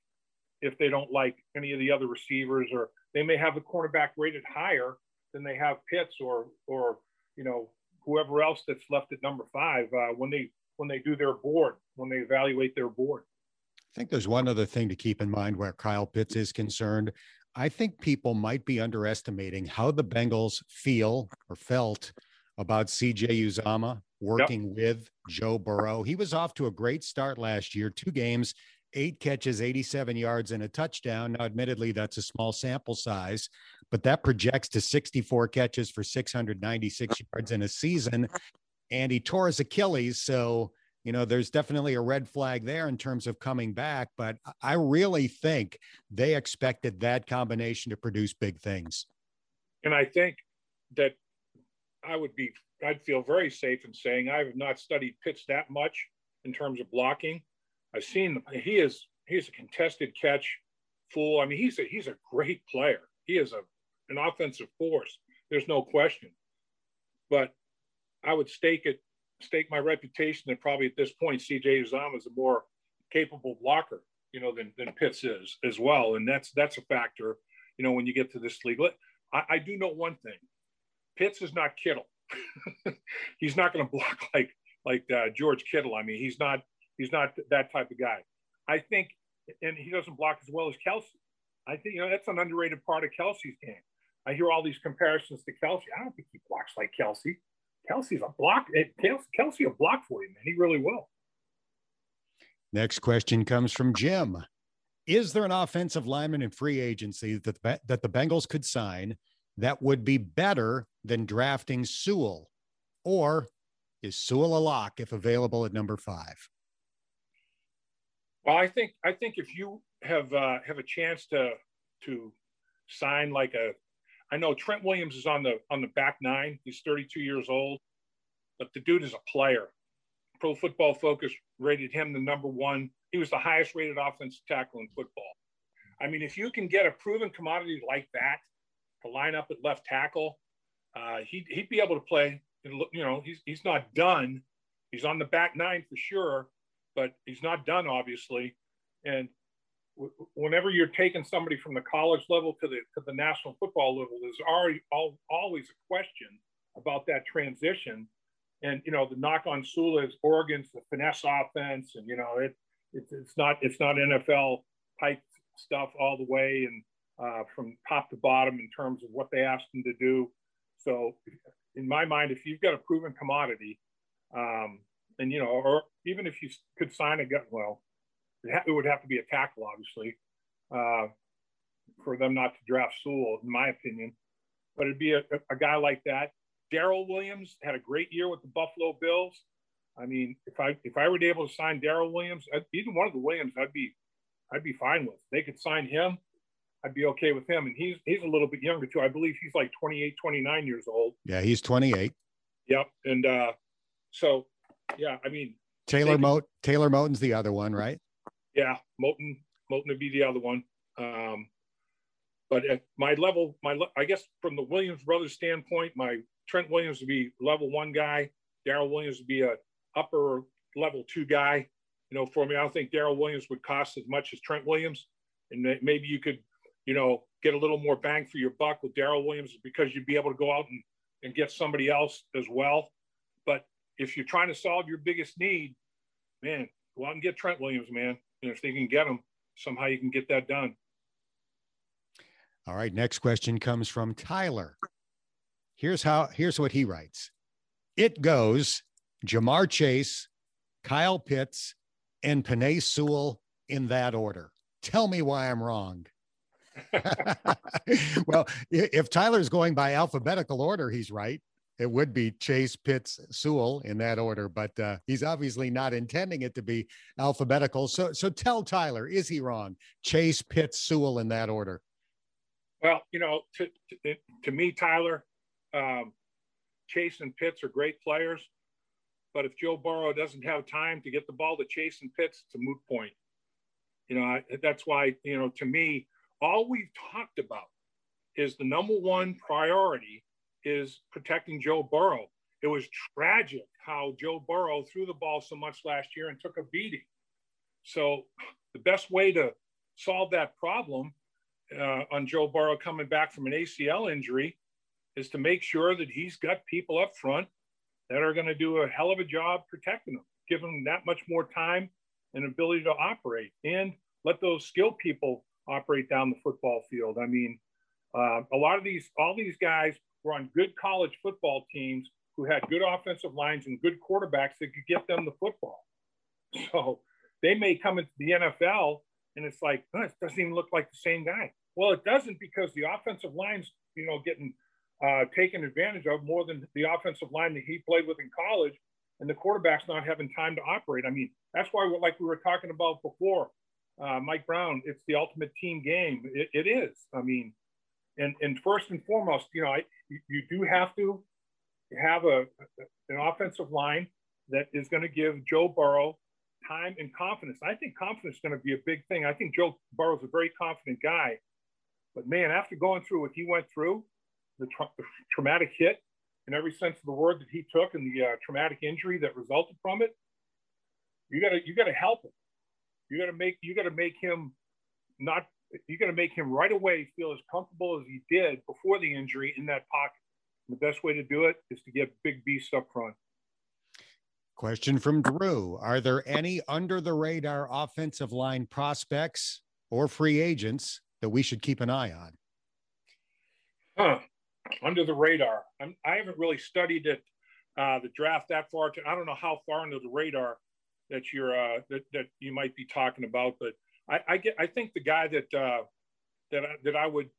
Speaker 2: if they don't like any of the other receivers, or they may have the cornerback rated higher than they have Pitts or or you know whoever else that's left at number five uh, when they when they do their board when they evaluate their board.
Speaker 1: I think there's one other thing to keep in mind where Kyle Pitts is concerned. I think people might be underestimating how the Bengals feel or felt about CJ Uzomah working yep. with Joe Burrow. He was off to a great start last year, two games, eight catches, 87 yards, and a touchdown. Now, admittedly, that's a small sample size, but that projects to 64 catches for 696 yards in a season. And he tore his Achilles. So, you know, there's definitely a red flag there in terms of coming back. But I really think they expected that combination to produce big things.
Speaker 2: And I think that I would be, I'd feel very safe in saying I have not studied Pitts that much in terms of blocking. I've seen he is he's a contested catch fool. I mean, he's a he's a great player. He is a an offensive force. There's no question. But I would stake it, stake my reputation that probably at this point CJ Uzomah is a more capable blocker, you know, than than Pitts is as well. And that's that's a factor, you know, when you get to this league. I, I do know one thing. Pitts is not Kittle. (laughs) he's not going to block (laughs) like like uh, George Kittle. I mean, he's not he's not that type of guy. I think, and he doesn't block as well as Kelce. I think you know that's an underrated part of Kelce's game. I hear all these comparisons to Kelce. I don't think he blocks like Kelce. Kelce's a block. Eh, Kelce a block for you, man. He really will.
Speaker 1: Next question comes from Jim. Is there an offensive lineman in free agency that the, that the Bengals could sign that would be better than drafting Sewell? Or is Sewell a lock if available at number five?
Speaker 2: Well, I think I think if you have uh, have a chance to to sign like a, I know Trent Williams is on the on the back nine. He's 32 years old, but the dude is a player. Pro Football Focus rated him the number one. He was the highest rated offensive tackle in football. I mean, if you can get a proven commodity like that to line up at left tackle, uh, he'd, he'd be able to play. You know, he's he's not done. He's on the back nine for sure, but he's not done, obviously. And w- whenever you're taking somebody from the college level to the to the national football level, there's already all, always a question about that transition. And you know, the knock on Sewell is Oregon's the finesse offense, and you know, it, it it's not it's not NFL type stuff all the way, and uh, from top to bottom in terms of what they asked him to do. So, in my mind, if you've got a proven commodity, um, and you know, or even if you could sign a gut, well, it would have to be a tackle, obviously, uh, for them not to draft Sewell, in my opinion. But it'd be a, a guy like that. Daryl Williams had a great year with the Buffalo Bills. I mean, if I if I were able to sign Daryl Williams, even one of the Williams, I'd be I'd be fine with. They could sign him. I'd be okay with him. And he's he's a little bit younger too. I believe he's like 28, 29 years old.
Speaker 1: Yeah, he's 28.
Speaker 2: Yep. And uh, so yeah, I mean
Speaker 1: Taylor Moat Taylor Moton's the other one, right?
Speaker 2: Yeah, Moton Moton would be the other one. Um, but at my level, my I guess from the Williams brothers standpoint, my Trent Williams would be level one guy. Daryl Williams would be a upper level two guy. You know, for me, I don't think Daryl Williams would cost as much as Trent Williams, and maybe you could, you know, get a little more bang for your buck with Daryl Williams because you'd be able to go out and, and get somebody else as well. But if you're trying to solve your biggest need, man, go out and get Trent Williams, man. And if they can get him, somehow you can get that done.
Speaker 1: All right. Next question comes from Tyler. Here's how here's what he writes. It goes Ja'Marr Chase, Kyle Pitts, and Penei Sewell in that order. Tell me why I'm wrong. (laughs) well, if Tyler's going by alphabetical order, he's right it would be Chase, Pitts, Sewell in that order, but uh, he's obviously not intending it to be alphabetical. So, so tell Tyler, is he wrong? Chase, Pitts, Sewell in that order.
Speaker 2: Well, you know, to, to, to me, Tyler, um, Chase and Pitts are great players, but if Joe Burrow doesn't have time to get the ball to Chase and Pitts, it's a moot point. You know, I, that's why, you know, to me, all we've talked about is the number one priority is protecting Joe Burrow. It was tragic how Joe Burrow threw the ball so much last year and took a beating. So the best way to solve that problem uh, on Joe Burrow coming back from an ACL injury is to make sure that he's got people up front that are going to do a hell of a job protecting him, give him that much more time and ability to operate, and let those skilled people operate down the football field. I mean, uh, a lot of these, all these guys were on good college football teams who had good offensive lines and good quarterbacks that could get them the football. (laughs) So they may come into the NFL and it's like, oh, it doesn't even look like the same guy. Well, it doesn't because the offensive line's, you know, getting uh, taken advantage of more than the offensive line that he played with in college, and the quarterback's not having time to operate. I mean, that's why, like we were talking about before, uh, Mike Brown, it's the ultimate team game. It, it is. I mean, and and first and foremost, you know, I, you do have to have a an offensive line that is going to give Joe Burrow time and confidence. I think confidence is going to be a big thing. I think Joe Burrow's a very confident guy, but man, after going through what he went through, the, tra- the traumatic hit in every sense of the word that he took, and the uh, traumatic injury that resulted from it, you got to you got to help him. You got to make you got to make him not. You got to make him right away feel as comfortable as he did before the injury in that pocket. And the best way to do it is to get big beasts up front.
Speaker 1: Question from Drew Are there any under the radar offensive line prospects or free agents that we should keep an eye on?
Speaker 2: Huh. Under the radar. I'm, I have not really studied it, uh, the draft that far. To, I don't know how far under the radar that you're uh, that, that you might be talking about, but I, I get. I think the guy that uh, that that I would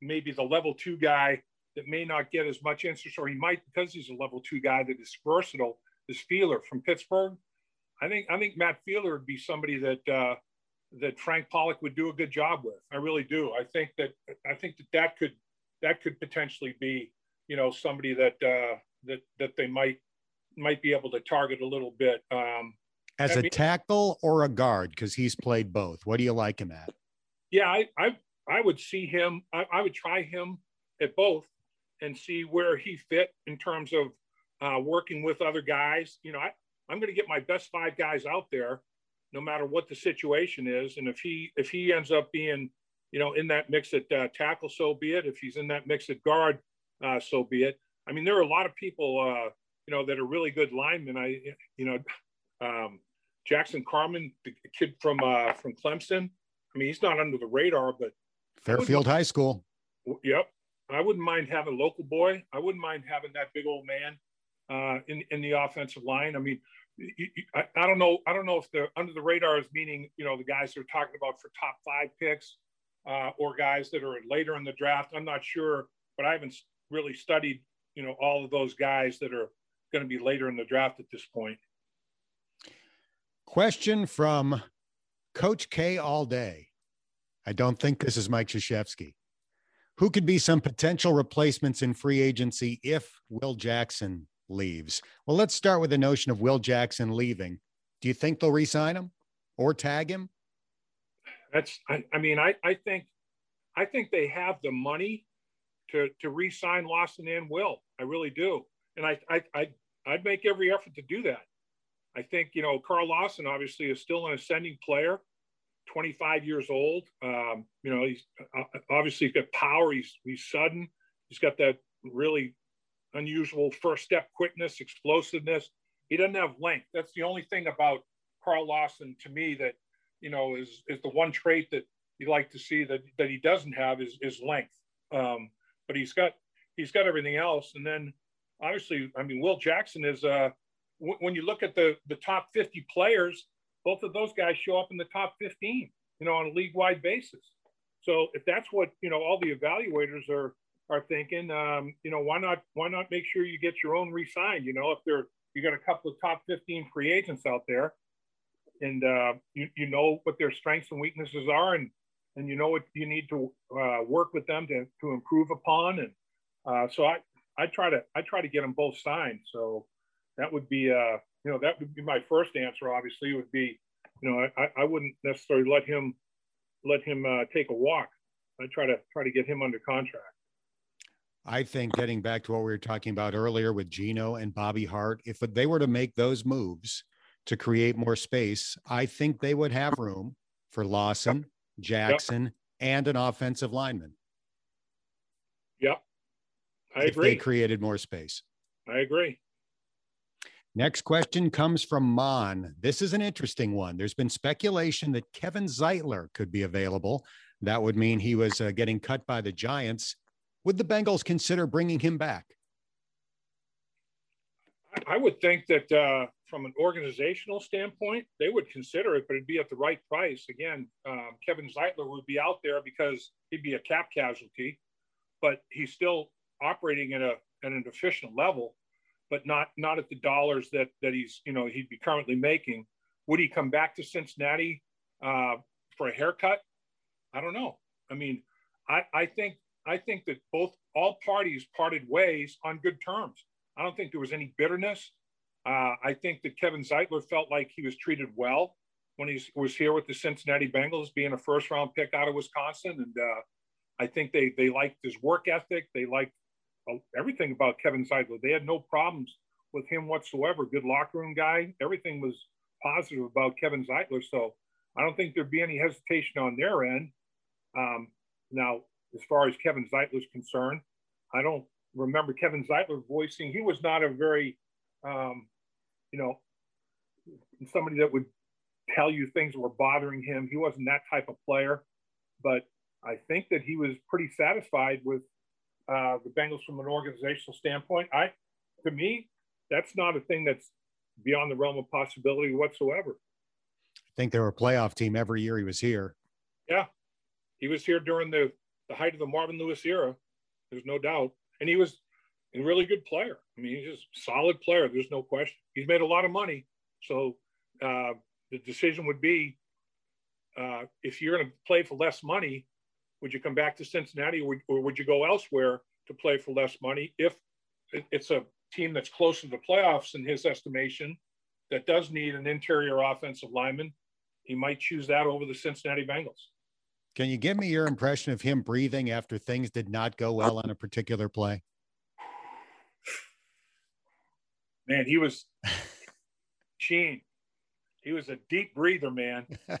Speaker 2: maybe the level two guy that may not get as much interest, or he might because he's a level two guy that is versatile is Feiler from Pittsburgh. I think I think Matt Feiler would be somebody that uh, that Frank Pollack would do a good job with. I really do. I think that I think that that could that could potentially be you know somebody that uh, that that they might might be able to target a little bit. Um,
Speaker 1: As a tackle or a guard, because he's played both. What do you like him at?
Speaker 2: Yeah, I I, I would see him. I, I would try him at both and see where he fit in terms of uh, working with other guys. You know, I, I'm going to get my best five guys out there, no matter what the situation is. And if he if he ends up being, you know, in that mix at uh, tackle, so be it. If he's in that mix at guard, uh, so be it. I mean, there are a lot of people, uh, you know, that are really good linemen. I, you know, um, Jackson Carman, the kid from uh, from Clemson. I mean, he's not under the radar, but
Speaker 1: Fairfield High School.
Speaker 2: Yep, I wouldn't mind having a local boy. I wouldn't mind having that big old man uh, in in the offensive line. I mean, you, you, I, I, don't know. I don't know if the under the radar is meaning you know the guys they're talking about for top five picks uh, or guys that are later in the draft. I'm not sure, but I haven't really studied you know all of those guys that are going to be later in the draft at this point.
Speaker 1: Question from Coach K all day. I don't think this is Mike Krzyzewski. Who could be some potential replacements in free agency if Will Jackson leaves. Well, let's start with the notion of Will Jackson leaving. Do you think they'll re-sign him or tag him?
Speaker 2: That's I, I mean, I, I think I think they have the money to to re-sign Lawson and Will. I really do. And I I, I I'd make every effort to do that. I think, you know, Carl Lawson obviously is still an ascending player, 25 years old. Um, you know, he's uh, obviously got power. He's, he's sudden. He's got that really unusual first step quickness, explosiveness. He doesn't have length. That's the only thing about Carl Lawson to me that, you know, is, is the one trait that you'd like to see that, that he doesn't have is, is length. Um, but he's got, he's got everything else. And then obviously, I mean, Will Jackson is, uh, w- when you look at the, the top 50 players, both of those guys show up in the top 15, you know, on a league wide basis. So if that's what, you know, all the evaluators are, are thinking, um, you know, why not why not make sure you get your own re-signed? You know, if there you got a couple of top 15 free agents out there, and uh, you you know what their strengths and weaknesses are, and and you know what you need to uh, work with them to to improve upon, and uh, so I I try to I try to get them both signed. So that would be uh you know that would be my first answer. Obviously, would be you know I I wouldn't necessarily let him let him uh, take a walk. I try to try to get him under contract.
Speaker 1: I think getting back to what we were talking about earlier with Geno and Bobby Hart, if they were to make those moves to create more space, I think they would have room for Lawson Jackson, yep. and an offensive lineman.
Speaker 2: Yep. I
Speaker 1: if
Speaker 2: agree.
Speaker 1: They created more space.
Speaker 2: I agree.
Speaker 1: Next question comes from Mon. This is an interesting one. There's been speculation that Kevin Zeitler could be available. That would mean he was uh, getting cut by the Giants. Would the Bengals consider bringing him back?
Speaker 2: I would think that uh, from an organizational standpoint, they would consider it, but it'd be at the right price. Again, um, Kevin Zeitler would be out there because he'd be a cap casualty, but he's still operating at a at an efficient level, but not not at the dollars that that he's you know he'd be currently making. Would he come back to Cincinnati uh, for a haircut? I don't know. I mean, I, I think I think that both all parties parted ways on good terms. I don't think there was any bitterness. Uh, I think that Kevin Zeitler felt like he was treated well when he was here with the Cincinnati Bengals, being a first round pick out of Wisconsin. And uh, I think they, they liked his work ethic. They liked everything about Kevin Zeitler. They had no problems with him whatsoever. Good locker room guy. Everything was positive about Kevin Zeitler. So I don't think there'd be any hesitation on their end. Um, now, as far as Kevin Zeitler's concerned, I don't remember Kevin Zeitler voicing he was not a very, um, you know, somebody that would tell you things were bothering him. He wasn't that type of player, but I think that he was pretty satisfied with uh, the Bengals from an organizational standpoint. I, to me, that's not a thing that's beyond the realm of possibility whatsoever.
Speaker 1: I think they were a playoff team every year he was here.
Speaker 2: Yeah, he was here during the the height of the Marvin Lewis era. There's no doubt and he was a really good player. I mean, he's just solid player. There's no question. He's made a lot of money. So uh, the decision would be uh, if you're going to play for less money, would you come back to Cincinnati or, or would you go elsewhere to play for less money? If it's a team that's close to the playoffs in his estimation, that does need an interior offensive lineman, he might choose that over the Cincinnati Bengals.
Speaker 1: Can you give me your impression of him breathing after things did not go well on a particular play?
Speaker 2: Man, he was (laughs) Sheen. He was a deep breather, man. (laughs)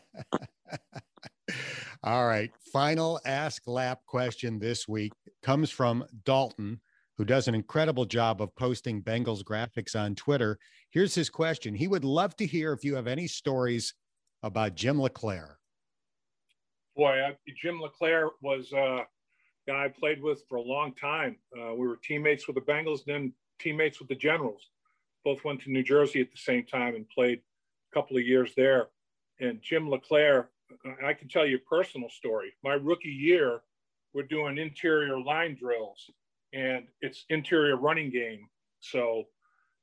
Speaker 1: All right. Final Ask Lap question this week comes from Dalton, who does an incredible job of posting Bengals graphics on Twitter. Here's his question He would love to hear if you have any stories about Jim LeClair
Speaker 2: boy, I, Jim LeClair was a guy I played with for a long time. Uh, we were teammates with the Bengals, then teammates with the Generals. Both went to New Jersey at the same time and played a couple of years there. And Jim LeClair, I can tell you a personal story. My rookie year, we're doing interior line drills, and it's interior running game. So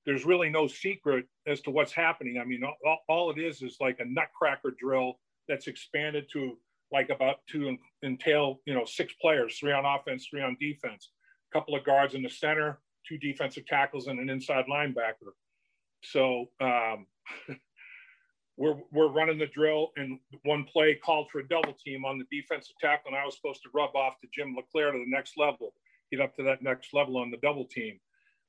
Speaker 2: there's really no secret as to what's happening. I mean, all, all it is is like a nutcracker drill that's expanded to like about to entail, you know, six players, three on offense, three on defense, a couple of guards in the center, two defensive tackles, and an inside linebacker. So um, (laughs) we're we're running the drill, and one play called for a double team on the defensive tackle, and I was supposed to rub off to Jim LeClair to the next level, get up to that next level on the double team.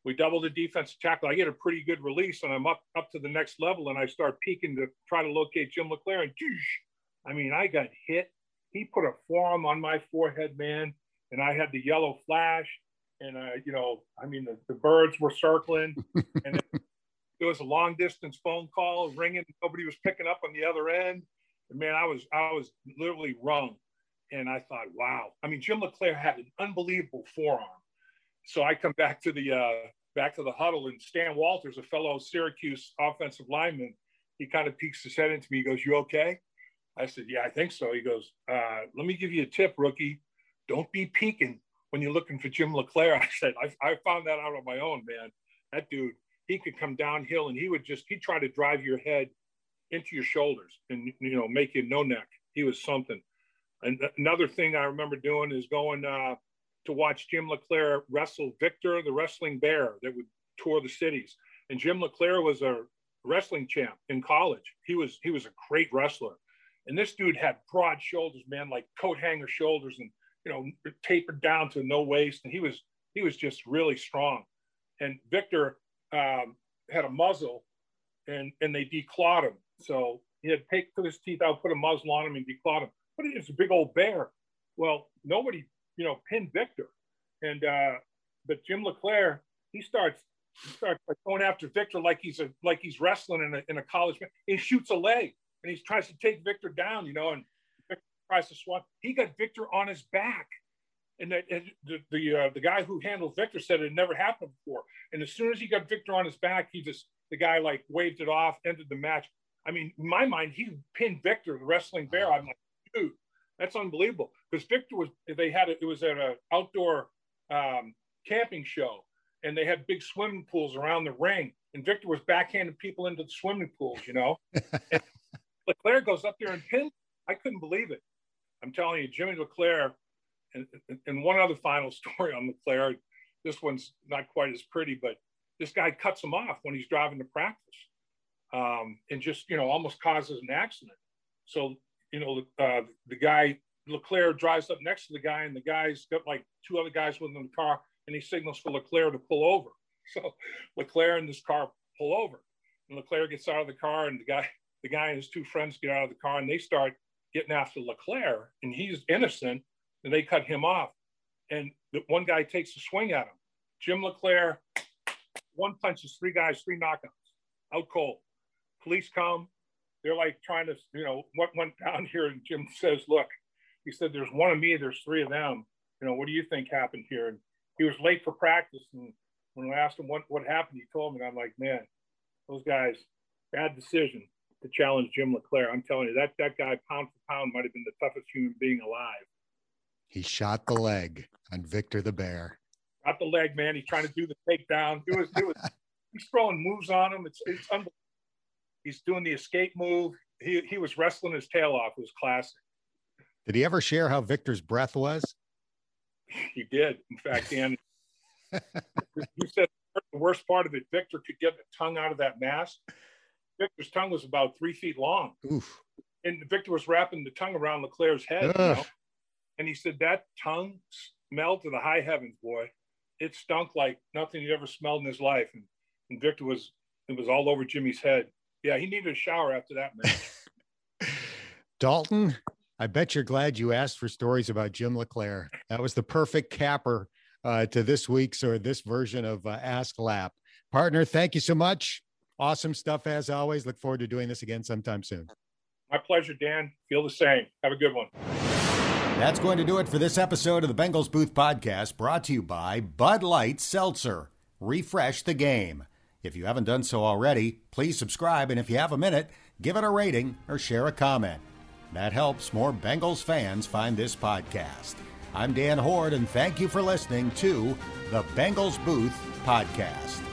Speaker 2: We double the defensive tackle. I get a pretty good release, and I'm up up to the next level, and I start peeking to try to locate Jim LeClair, and I mean, I got hit. He put a forearm on my forehead, man, and I had the yellow flash. And, uh, you know, I mean, the, the birds were circling, and (laughs) it, was a long distance phone call ringing. Nobody was picking up on the other end. And man, I was, I was literally wrung. And I thought, wow. I mean, Jim LeClair had an unbelievable forearm. So I come back to the, uh, back to the huddle, and Stan Walters, a fellow Syracuse offensive lineman, he kind of peeks his head into me. He goes, "You okay?" I said, Yeah, I think so. He goes, uh, Let me give you a tip, rookie. Don't be peeking when you're looking for Jim LeClair. (laughs) I said, I, I found that out on my own, man. That dude, he could come downhill and he would just, he'd try to drive your head into your shoulders and, you know, make you no neck. He was something. And another thing I remember doing is going uh, to watch Jim LeClair wrestle Victor, the wrestling bear that would tour the cities. And Jim LeClair was a wrestling champ in college. He was he was a great wrestler. And this dude had broad shoulders, man, like coat hanger shoulders and, you know, tapered down to no waist. And he was, he was just really strong. And Victor um, had a muzzle and, and they declawed him. So he had to take his teeth out, put a muzzle on him and declawed him. What is a big old bear? Well, nobody, you know, pinned Victor. And uh, but Jim LeClair, he starts he starts like going after Victor like he's a like he's wrestling in a in a college. He shoots a leg and he tries to take Victor down, you know, and Victor tries to swat. He got Victor on his back. And, the, and the the, uh, the guy who handled Victor said it had never happened before. And as soon as he got Victor on his back, he just the guy like waved it off, ended the match. I mean, in my mind, he pinned Victor, the wrestling bear. I'm like, dude, that's unbelievable. Because Victor was, they had it, it was at an outdoor um, camping show, and they had big swimming pools around the ring. And Victor was backhanding people into the swimming pools, you know. (laughs) Leclair goes up there and pins. I couldn't believe it. I'm telling you, Jimmy Leclair, and, and one other final (laughs) story on Leclair. This one's not quite as pretty, but this guy cuts him off when he's driving to practice um, and just, you know, almost causes an accident. So, you know, uh, the guy, Leclair drives up next to the guy, and the guy's got like two other guys with him in the car, and he signals for Leclair to pull over. (laughs) So Leclair and this car pull over, and Leclair gets out of the car, and the guy, the guy and his two friends get out of the car, and they start getting after Leclair, and he's innocent, and they cut him off. And the one guy takes a swing at him. Jim Leclair one punches three guys, three knockouts, out cold. Police come. They're like trying to, you know, what went down here? And Jim says, look, he said, there's one of me, there's three of them. You know, what do you think happened here? And he was late for practice. And when I asked him what, what happened, he told me, I'm like, man, those guys, bad decision to challenge Jim LeClair. I'm telling you, that, that guy, pound for pound, might have been the toughest human being alive.
Speaker 1: He shot the leg on Victor the Bear
Speaker 2: got the leg, man. He's trying to do the takedown. It was, it was, he's throwing moves on him. It's, it's unbelievable. He's doing the escape move. He, he was wrestling his tail off. It was classic.
Speaker 1: Did he ever share how Victor's breath was?
Speaker 2: He did. In fact, (laughs) Dan, you said the worst part of it, Victor could get the tongue out of that mask. Victor's tongue was about three feet long. Oof. And Victor was wrapping the tongue around Leclair's head. You know? And he said that tongue smelled to the high heavens, boy it stunk like nothing he'd ever smelled in his life. And, and Victor was it was all over Jimmy's head. Yeah, he needed a shower after that match. (laughs)
Speaker 1: Dalton, I bet you're glad you asked for stories about Jim LeClair. That was the perfect capper uh, to this week's or this version of uh, Ask Lap. Partner, thank you so much. Awesome stuff as always. Look forward to doing this again sometime soon.
Speaker 2: My pleasure, Dan. Feel the same. Have a good one.
Speaker 1: That's going to do it for this episode of the Bengals Booth Podcast, brought to you by Bud Light Seltzer. Refresh the game. If you haven't done so already, please subscribe, and if you have a minute, give it a rating or share a comment. That helps more Bengals fans find this podcast. I'm Dan Hoard, and thank you for listening to the Bengals Booth Podcast.